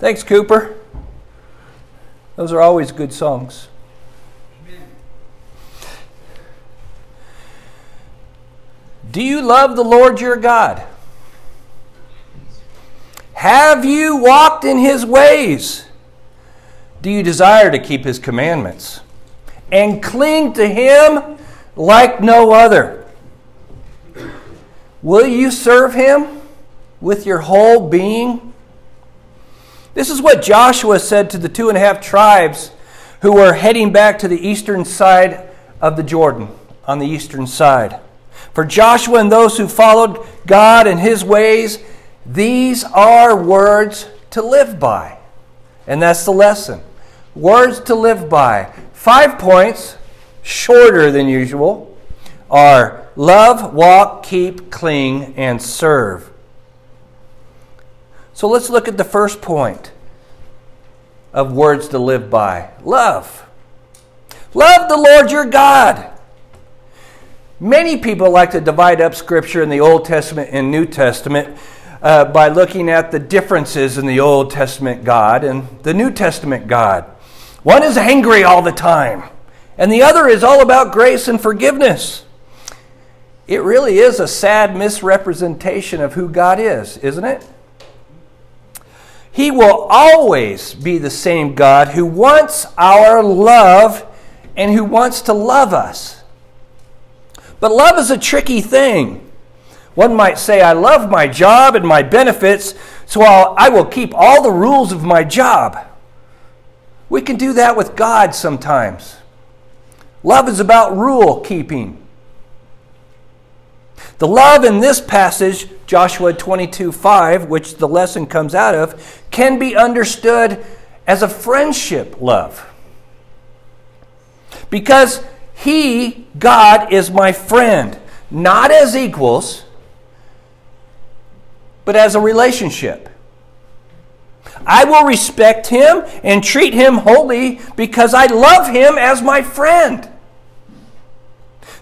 Thanks, Cooper. Those are always good songs. Amen. Do you love the Lord your God? Have you walked in his ways? Do you desire to keep his commandments and cling to him like no other? Will you serve him with your whole being? This is what Joshua said to the two and a half tribes who were heading back to the eastern side of the Jordan, on the eastern side. For Joshua and those who followed God and his ways, these are words to live by. And that's the lesson. Words to live by. Five points, shorter than usual, are love, walk, keep, cling, and serve. So let's look at the first point of words to live by love. Love the Lord your God. Many people like to divide up Scripture in the Old Testament and New Testament uh, by looking at the differences in the Old Testament God and the New Testament God. One is angry all the time, and the other is all about grace and forgiveness. It really is a sad misrepresentation of who God is, isn't it? He will always be the same God who wants our love and who wants to love us. But love is a tricky thing. One might say, I love my job and my benefits, so I'll, I will keep all the rules of my job. We can do that with God sometimes. Love is about rule keeping. The love in this passage, Joshua 22 5, which the lesson comes out of, can be understood as a friendship love. Because he, God, is my friend, not as equals, but as a relationship. I will respect him and treat him holy because I love him as my friend.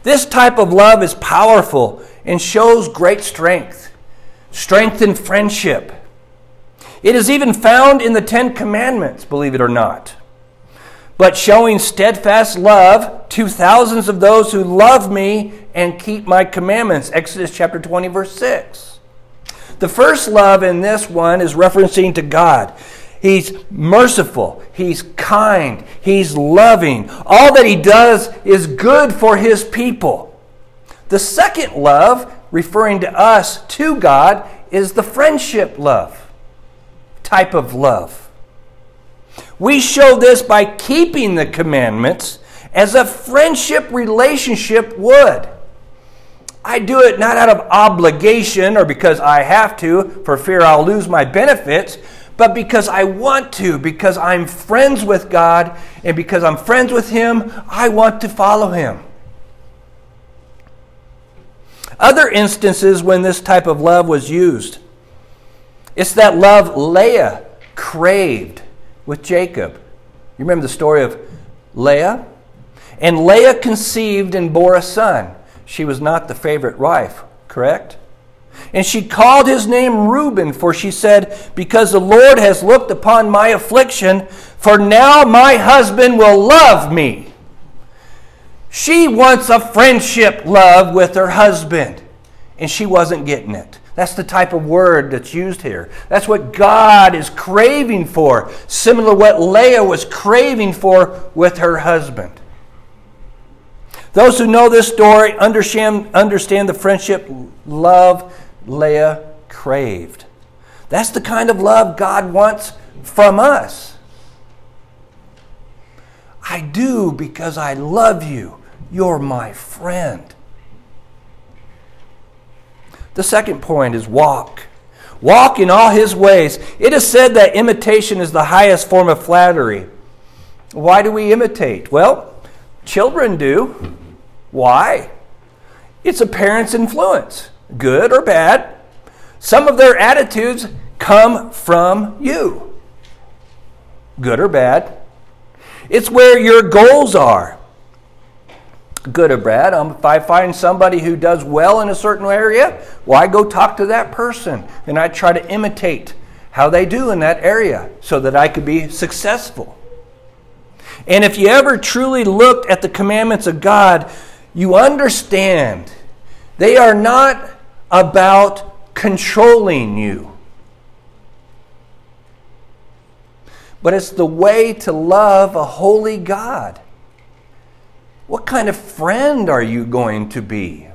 This type of love is powerful and shows great strength, strength in friendship. It is even found in the Ten Commandments, believe it or not but showing steadfast love to thousands of those who love me and keep my commandments. Exodus chapter 20, verse 6. The first love in this one is referencing to God. He's merciful. He's kind. He's loving. All that he does is good for his people. The second love, referring to us to God, is the friendship love type of love. We show this by keeping the commandments as a friendship relationship would. I do it not out of obligation or because I have to for fear I'll lose my benefits, but because I want to, because I'm friends with God, and because I'm friends with Him, I want to follow Him. Other instances when this type of love was used, it's that love Leah craved with Jacob. You remember the story of Leah? And Leah conceived and bore a son. She was not the favorite wife, correct? And she called his name Reuben, for she said, Because the Lord has looked upon my affliction, for now my husband will love me. She wants a friendship love with her husband, and she wasn't getting it. That's the type of word that's used here. That's what God is craving for, similar to what Leah was craving for with her husband. Those who know this story understand, understand the friendship love Leah craved. That's the kind of love God wants from us. I do because I love you. You're my friend. The second point is walk. Walk in all his ways. It is said that imitation is the highest form of flattery. Why do we imitate? Well, children do. Why? It's a parent's influence, good or bad. Some of their attitudes come from you, good or bad. It's where your goals are good or bad. Um, if I find somebody who does well in a certain area, well, I go talk to that person and I try to imitate how they do in that area so that I could be successful. And if you ever truly looked at the commandments of God, you understand they are not about controlling you, but it's the way to love a holy God. What kind of friend are you going to be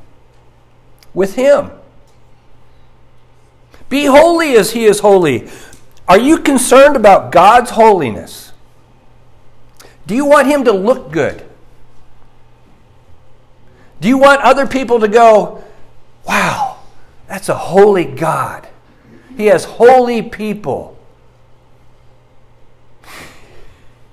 with Him? Be holy as He is holy. Are you concerned about God's holiness? Do you want Him to look good? Do you want other people to go, wow, that's a holy God? He has holy people.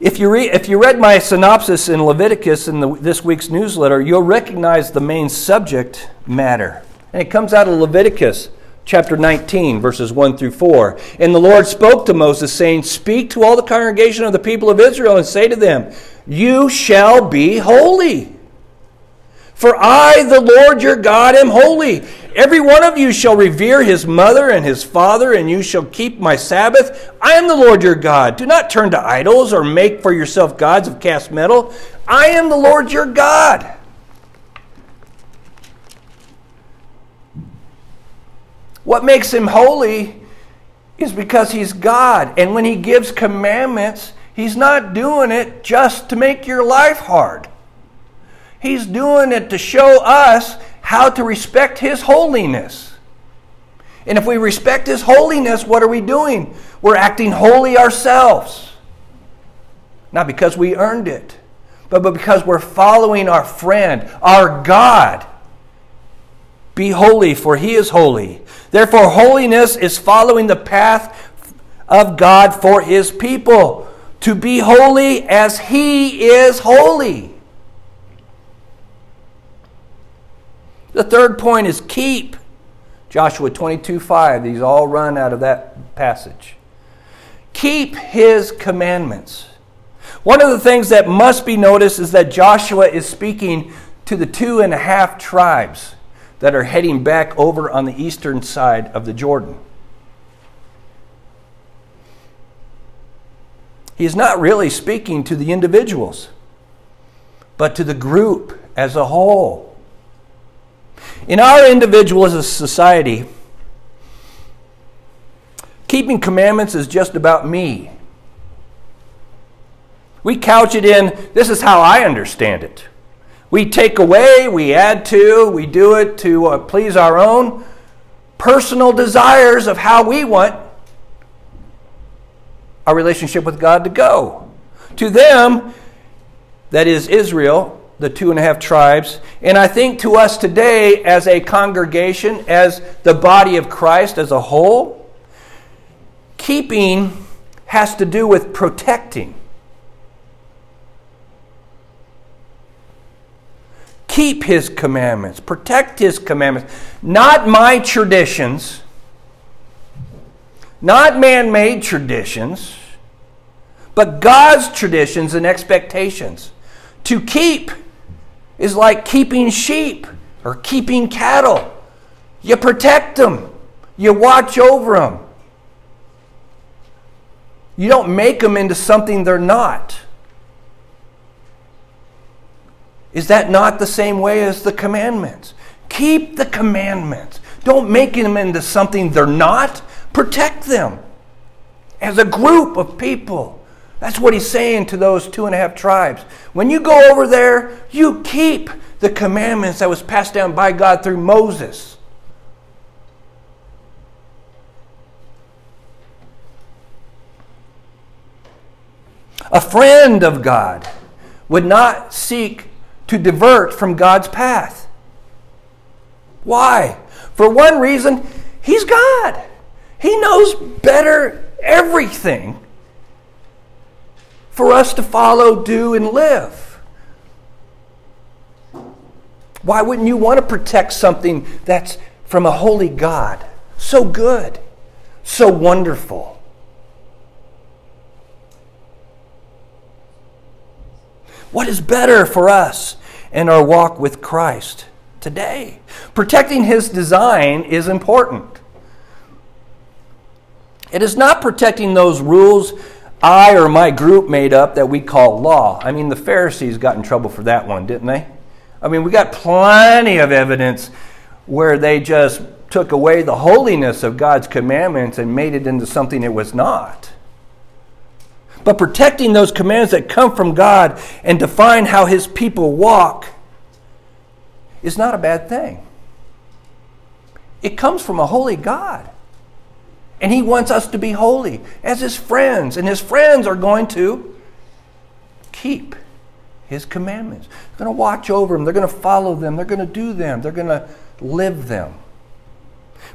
If you, read, if you read my synopsis in Leviticus in the, this week's newsletter, you'll recognize the main subject matter. And it comes out of Leviticus chapter 19, verses 1 through 4. And the Lord spoke to Moses, saying, Speak to all the congregation of the people of Israel and say to them, You shall be holy. For I, the Lord your God, am holy. Every one of you shall revere his mother and his father, and you shall keep my Sabbath. I am the Lord your God. Do not turn to idols or make for yourself gods of cast metal. I am the Lord your God. What makes him holy is because he's God. And when he gives commandments, he's not doing it just to make your life hard. He's doing it to show us how to respect his holiness. And if we respect his holiness, what are we doing? We're acting holy ourselves. Not because we earned it, but because we're following our friend, our God. Be holy, for he is holy. Therefore, holiness is following the path of God for his people. To be holy as he is holy. The third point is keep. Joshua 22 5. These all run out of that passage. Keep his commandments. One of the things that must be noticed is that Joshua is speaking to the two and a half tribes that are heading back over on the eastern side of the Jordan. He is not really speaking to the individuals, but to the group as a whole. In our individual as a society, keeping commandments is just about me. We couch it in this is how I understand it. We take away, we add to, we do it to uh, please our own personal desires of how we want our relationship with God to go. To them, that is Israel, the two and a half tribes, and I think to us today as a congregation, as the body of Christ as a whole, keeping has to do with protecting. keep his commandments, protect his commandments. Not my traditions, not man made traditions, but God's traditions and expectations. To keep is like keeping sheep or keeping cattle. You protect them, you watch over them. You don't make them into something they're not. Is that not the same way as the commandments? Keep the commandments. Don't make them into something they're not. Protect them as a group of people. That's what he's saying to those two and a half tribes. When you go over there, you keep the commandments that was passed down by God through Moses. A friend of God would not seek to divert from God's path. Why? For one reason, He's God. He knows better everything for us to follow, do, and live. Why wouldn't you want to protect something that's from a holy God? So good, so wonderful. What is better for us and our walk with Christ today. Protecting His design is important. It is not protecting those rules I or my group made up that we call law. I mean, the Pharisees got in trouble for that one, didn't they? I mean, we got plenty of evidence where they just took away the holiness of God's commandments and made it into something it was not. But protecting those commands that come from God and define how His people walk is not a bad thing. It comes from a holy God. And He wants us to be holy as His friends. And His friends are going to keep His commandments. They're going to watch over them. They're going to follow them. They're going to do them. They're going to live them.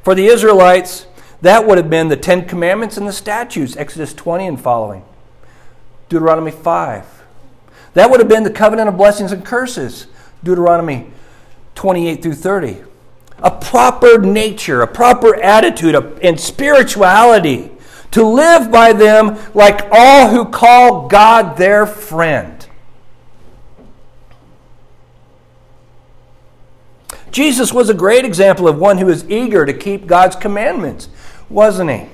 For the Israelites, that would have been the Ten Commandments and the statutes, Exodus 20 and following, Deuteronomy 5. That would have been the covenant of blessings and curses, Deuteronomy 28 through 30 a proper nature, a proper attitude and spirituality, to live by them like all who call God their friend. Jesus was a great example of one who was eager to keep God's commandments, wasn't he?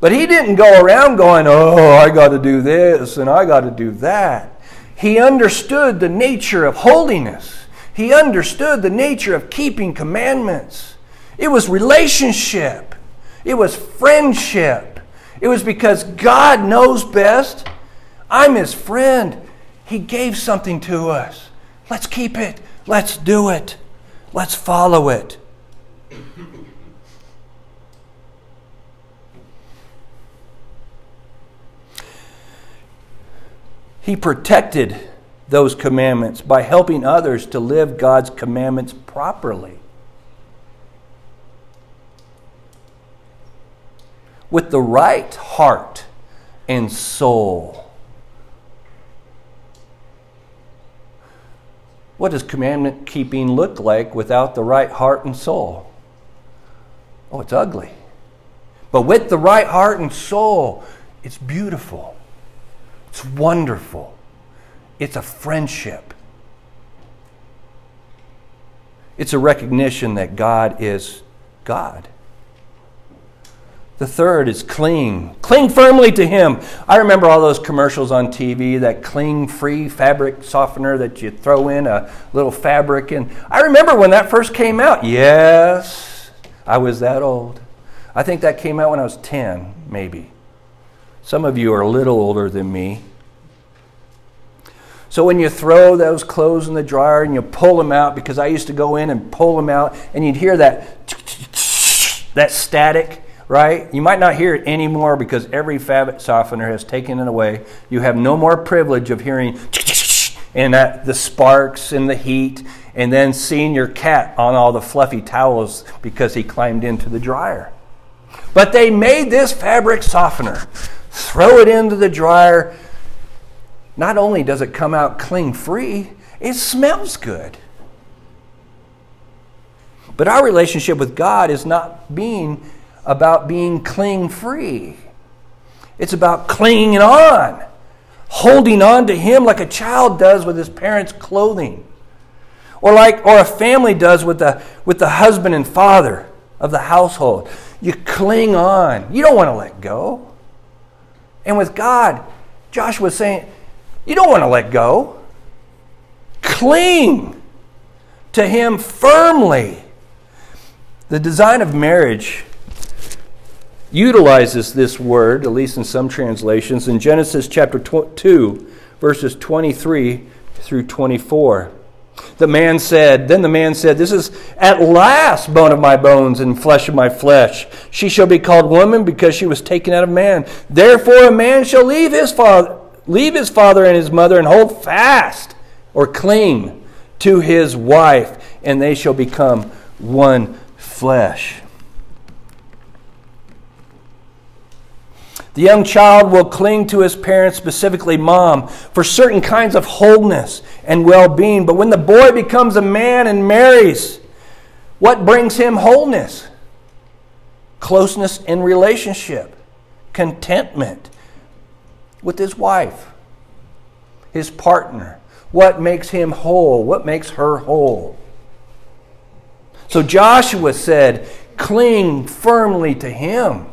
But he didn't go around going, Oh, I got to do this and I got to do that. He understood the nature of holiness. He understood the nature of keeping commandments. It was relationship, it was friendship. It was because God knows best. I'm his friend. He gave something to us. Let's keep it. Let's do it. Let's follow it. He protected those commandments by helping others to live God's commandments properly. With the right heart and soul. What does commandment keeping look like without the right heart and soul? Oh, it's ugly. But with the right heart and soul, it's beautiful. It's wonderful. It's a friendship. It's a recognition that God is God. The third is cling. Cling firmly to Him. I remember all those commercials on TV, that cling free fabric softener that you throw in a little fabric. And I remember when that first came out. Yes, I was that old. I think that came out when I was 10, maybe. Some of you are a little older than me. So when you throw those clothes in the dryer and you pull them out, because I used to go in and pull them out, and you'd hear that that static, right? You might not hear it anymore because every fabric softener has taken it away. You have no more privilege of hearing and that, the sparks and the heat, and then seeing your cat on all the fluffy towels because he climbed into the dryer. But they made this fabric softener. Throw it into the dryer not only does it come out cling free, it smells good. But our relationship with God is not being about being cling free. It's about clinging on, holding on to Him like a child does with his parents' clothing, or like or a family does with the with the husband and father of the household. You cling on. You don't want to let go. And with God, Josh was saying, you don't want to let go. Cling to Him firmly. The design of marriage utilizes this word, at least in some translations, in Genesis chapter 2, verses 23 through 24. The man said, Then the man said, This is at last bone of my bones and flesh of my flesh. She shall be called woman because she was taken out of man. Therefore, a man shall leave his father leave his father and his mother and hold fast or cling to his wife, and they shall become one flesh. The young child will cling to his parents, specifically mom, for certain kinds of wholeness and well being. But when the boy becomes a man and marries, what brings him wholeness? Closeness in relationship, contentment, with his wife, his partner. What makes him whole? What makes her whole? So Joshua said, Cling firmly to him.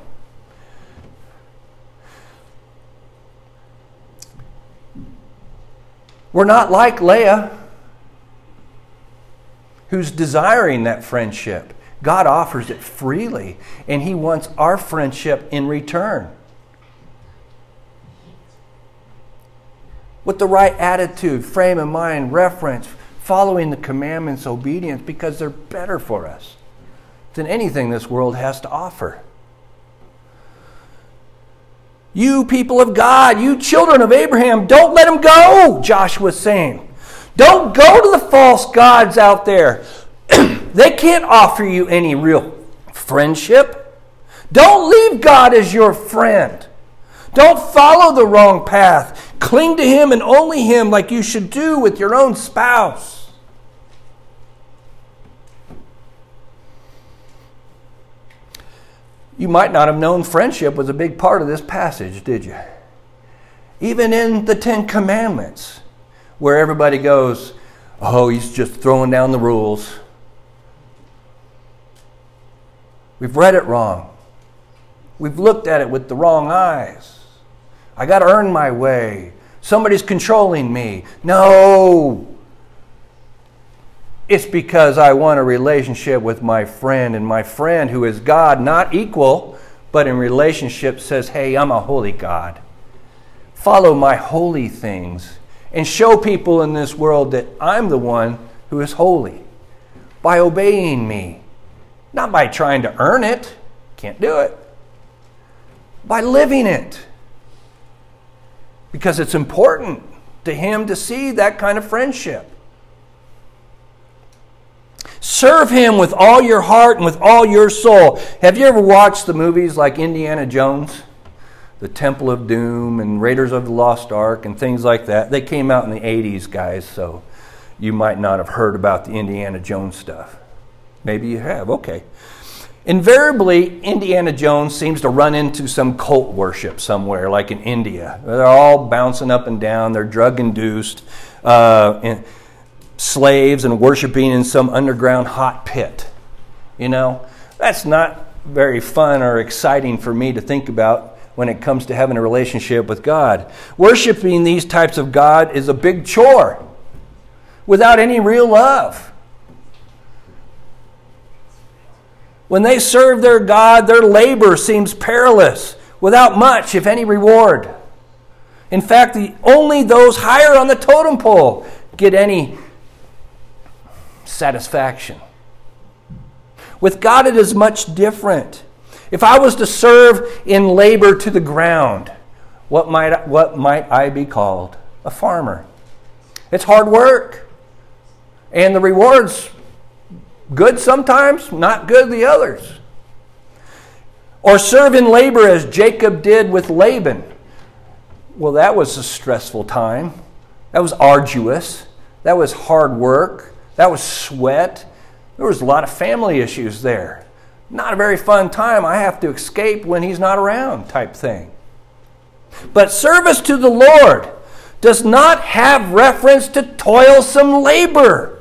We're not like Leah, who's desiring that friendship. God offers it freely, and He wants our friendship in return. With the right attitude, frame of mind, reference, following the commandments, obedience, because they're better for us than anything this world has to offer. You people of God, you children of Abraham, don't let them go, Josh was saying. Don't go to the false gods out there. they can't offer you any real friendship. Don't leave God as your friend. Don't follow the wrong path. Cling to Him and only Him like you should do with your own spouse. You might not have known friendship was a big part of this passage, did you? Even in the Ten Commandments, where everybody goes, Oh, he's just throwing down the rules. We've read it wrong. We've looked at it with the wrong eyes. I got to earn my way. Somebody's controlling me. No. It's because I want a relationship with my friend, and my friend, who is God, not equal, but in relationship, says, Hey, I'm a holy God. Follow my holy things and show people in this world that I'm the one who is holy by obeying me, not by trying to earn it. Can't do it. By living it. Because it's important to him to see that kind of friendship. Serve him with all your heart and with all your soul. Have you ever watched the movies like Indiana Jones? The Temple of Doom and Raiders of the Lost Ark and things like that. They came out in the 80s, guys, so you might not have heard about the Indiana Jones stuff. Maybe you have, okay. Invariably, Indiana Jones seems to run into some cult worship somewhere, like in India. They're all bouncing up and down, they're drug induced. Uh, slaves and worshiping in some underground hot pit. You know, that's not very fun or exciting for me to think about when it comes to having a relationship with God. Worshiping these types of God is a big chore without any real love. When they serve their God, their labor seems perilous, without much, if any, reward. In fact, the, only those higher on the totem pole get any satisfaction. With God, it is much different. If I was to serve in labor to the ground, what might, what might I be called? A farmer. It's hard work. And the rewards, good sometimes, not good the others. Or serve in labor as Jacob did with Laban. Well, that was a stressful time. That was arduous. That was hard work. That was sweat. There was a lot of family issues there. Not a very fun time. I have to escape when he's not around, type thing. But service to the Lord does not have reference to toilsome labor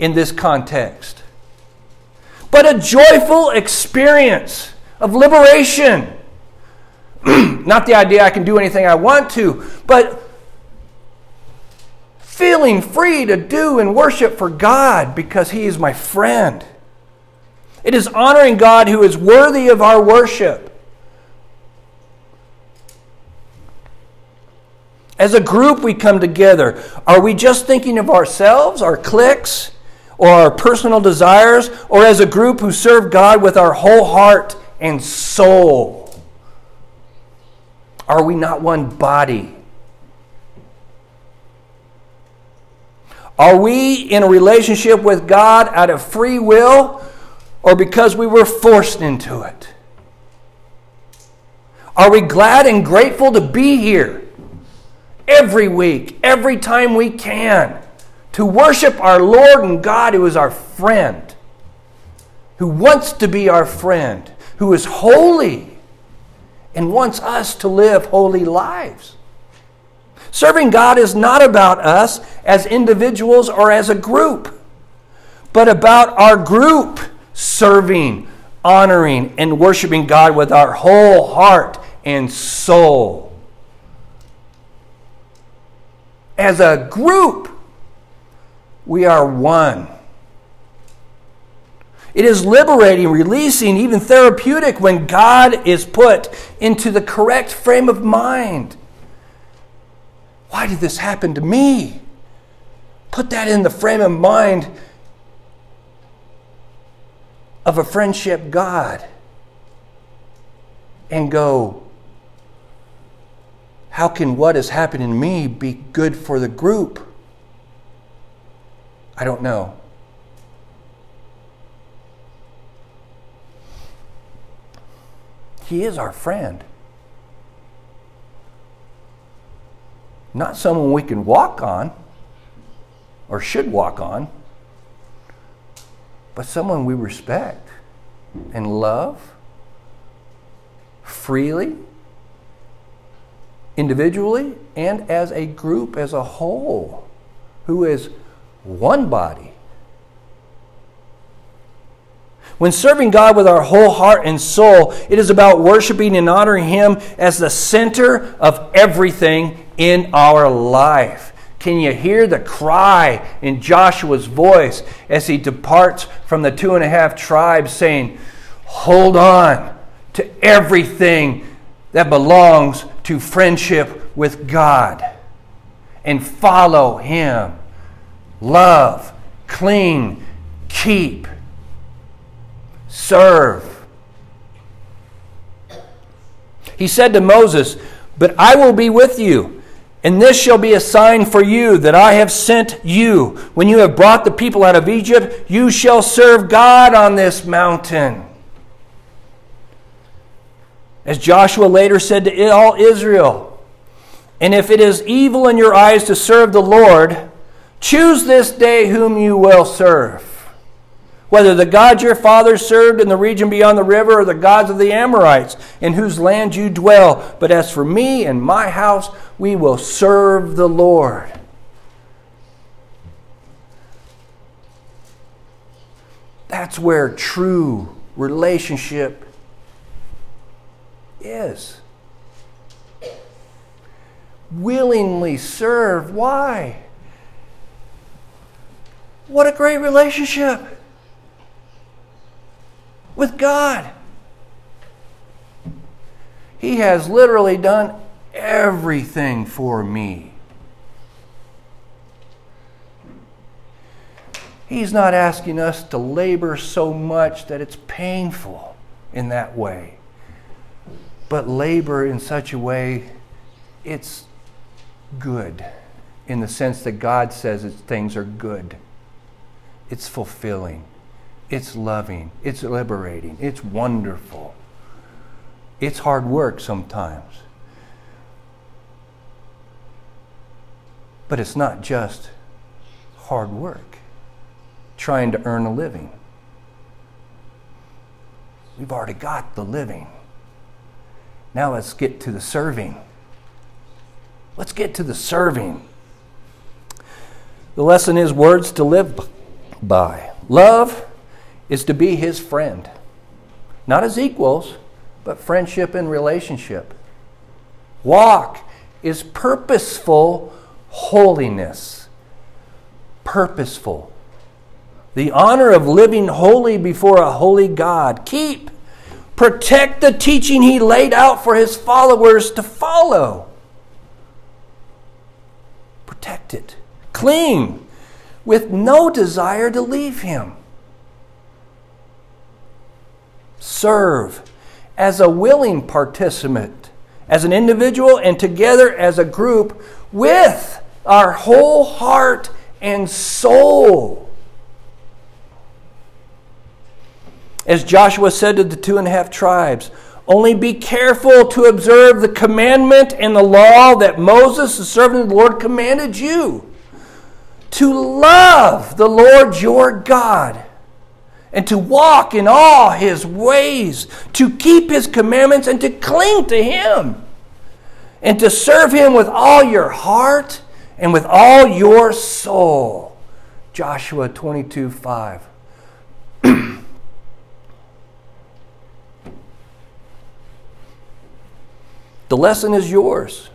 in this context, but a joyful experience of liberation. not the idea I can do anything I want to, but feeling free to do and worship for God because He is my friend. It is honoring God who is worthy of our worship. As a group, we come together. Are we just thinking of ourselves, our cliques, or our personal desires, or as a group who serve God with our whole heart and soul? Are we not one body? Are we in a relationship with God out of free will or because we were forced into it? Are we glad and grateful to be here every week, every time we can, to worship our Lord and God who is our friend, who wants to be our friend, who is holy and wants us to live holy lives? Serving God is not about us as individuals or as a group, but about our group serving, honoring, and worshiping God with our whole heart and soul. as a group, we are one. It is liberating, releasing, even therapeutic when God is put into the correct frame of mind. Why did this happen to me? Put that in the frame of mind of a friendship God and go, how can what is happening to me be good for the group? I don't know. He is our friend. Not someone we can walk on or should walk on, but someone we respect and love freely, individually, and as a group as a whole, who is one body. When serving God with our whole heart and soul, it is about worshiping and honoring Him as the center of everything in our life. Can you hear the cry in Joshua's voice as he departs from the two and a half tribes, saying, Hold on to everything that belongs to friendship with God and follow Him. Love, cling, keep serve. He said to Moses, But I will be with you, and this shall be a sign for you that I have sent you. When you have brought the people out of Egypt, you shall serve God on this mountain. As Joshua later said to all Israel, And if it is evil in your eyes to serve the Lord, choose this day whom you will serve whether the gods your fathers served in the region beyond the river or the gods of the Amorites in whose land you dwell. But as for me and my house, we will serve the Lord. That's where true relationship is. Willingly serve. Why? What a great relationship with God. He has literally done everything for me. He's not asking us to labor so much that it's painful in that way, but labor in such a way it's good in the sense that God says things are good. It's fulfilling. It's loving, it's liberating, it's wonderful. It's hard work sometimes. But it's not just hard work, trying to earn a living. We've already got the living. Now let's get to the serving. Let's get to the serving. The lesson is words to live by. Love is to be his friend. Not as equals, but friendship and relationship. Walk is purposeful holiness. Purposeful. The honor of living holy before a holy God. Keep. Protect the teaching he laid out for his followers to follow. Protect it. Cling with no desire to leave him serve as a willing participant, as an individual and together as a group with our whole heart and soul. As Joshua said to the two and a half tribes, only be careful to observe the commandment and the law that Moses, the servant of the Lord, commanded you to love the Lord your God and to walk in all his ways, to keep his commandments and to cling to him, and to serve him with all your heart and with all your soul. Joshua 22 5. the lesson is yours.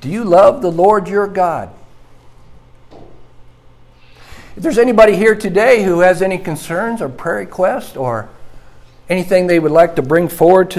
Do you love the Lord your God? If there's anybody here today who has any concerns or prayer requests or anything they would like to bring forward to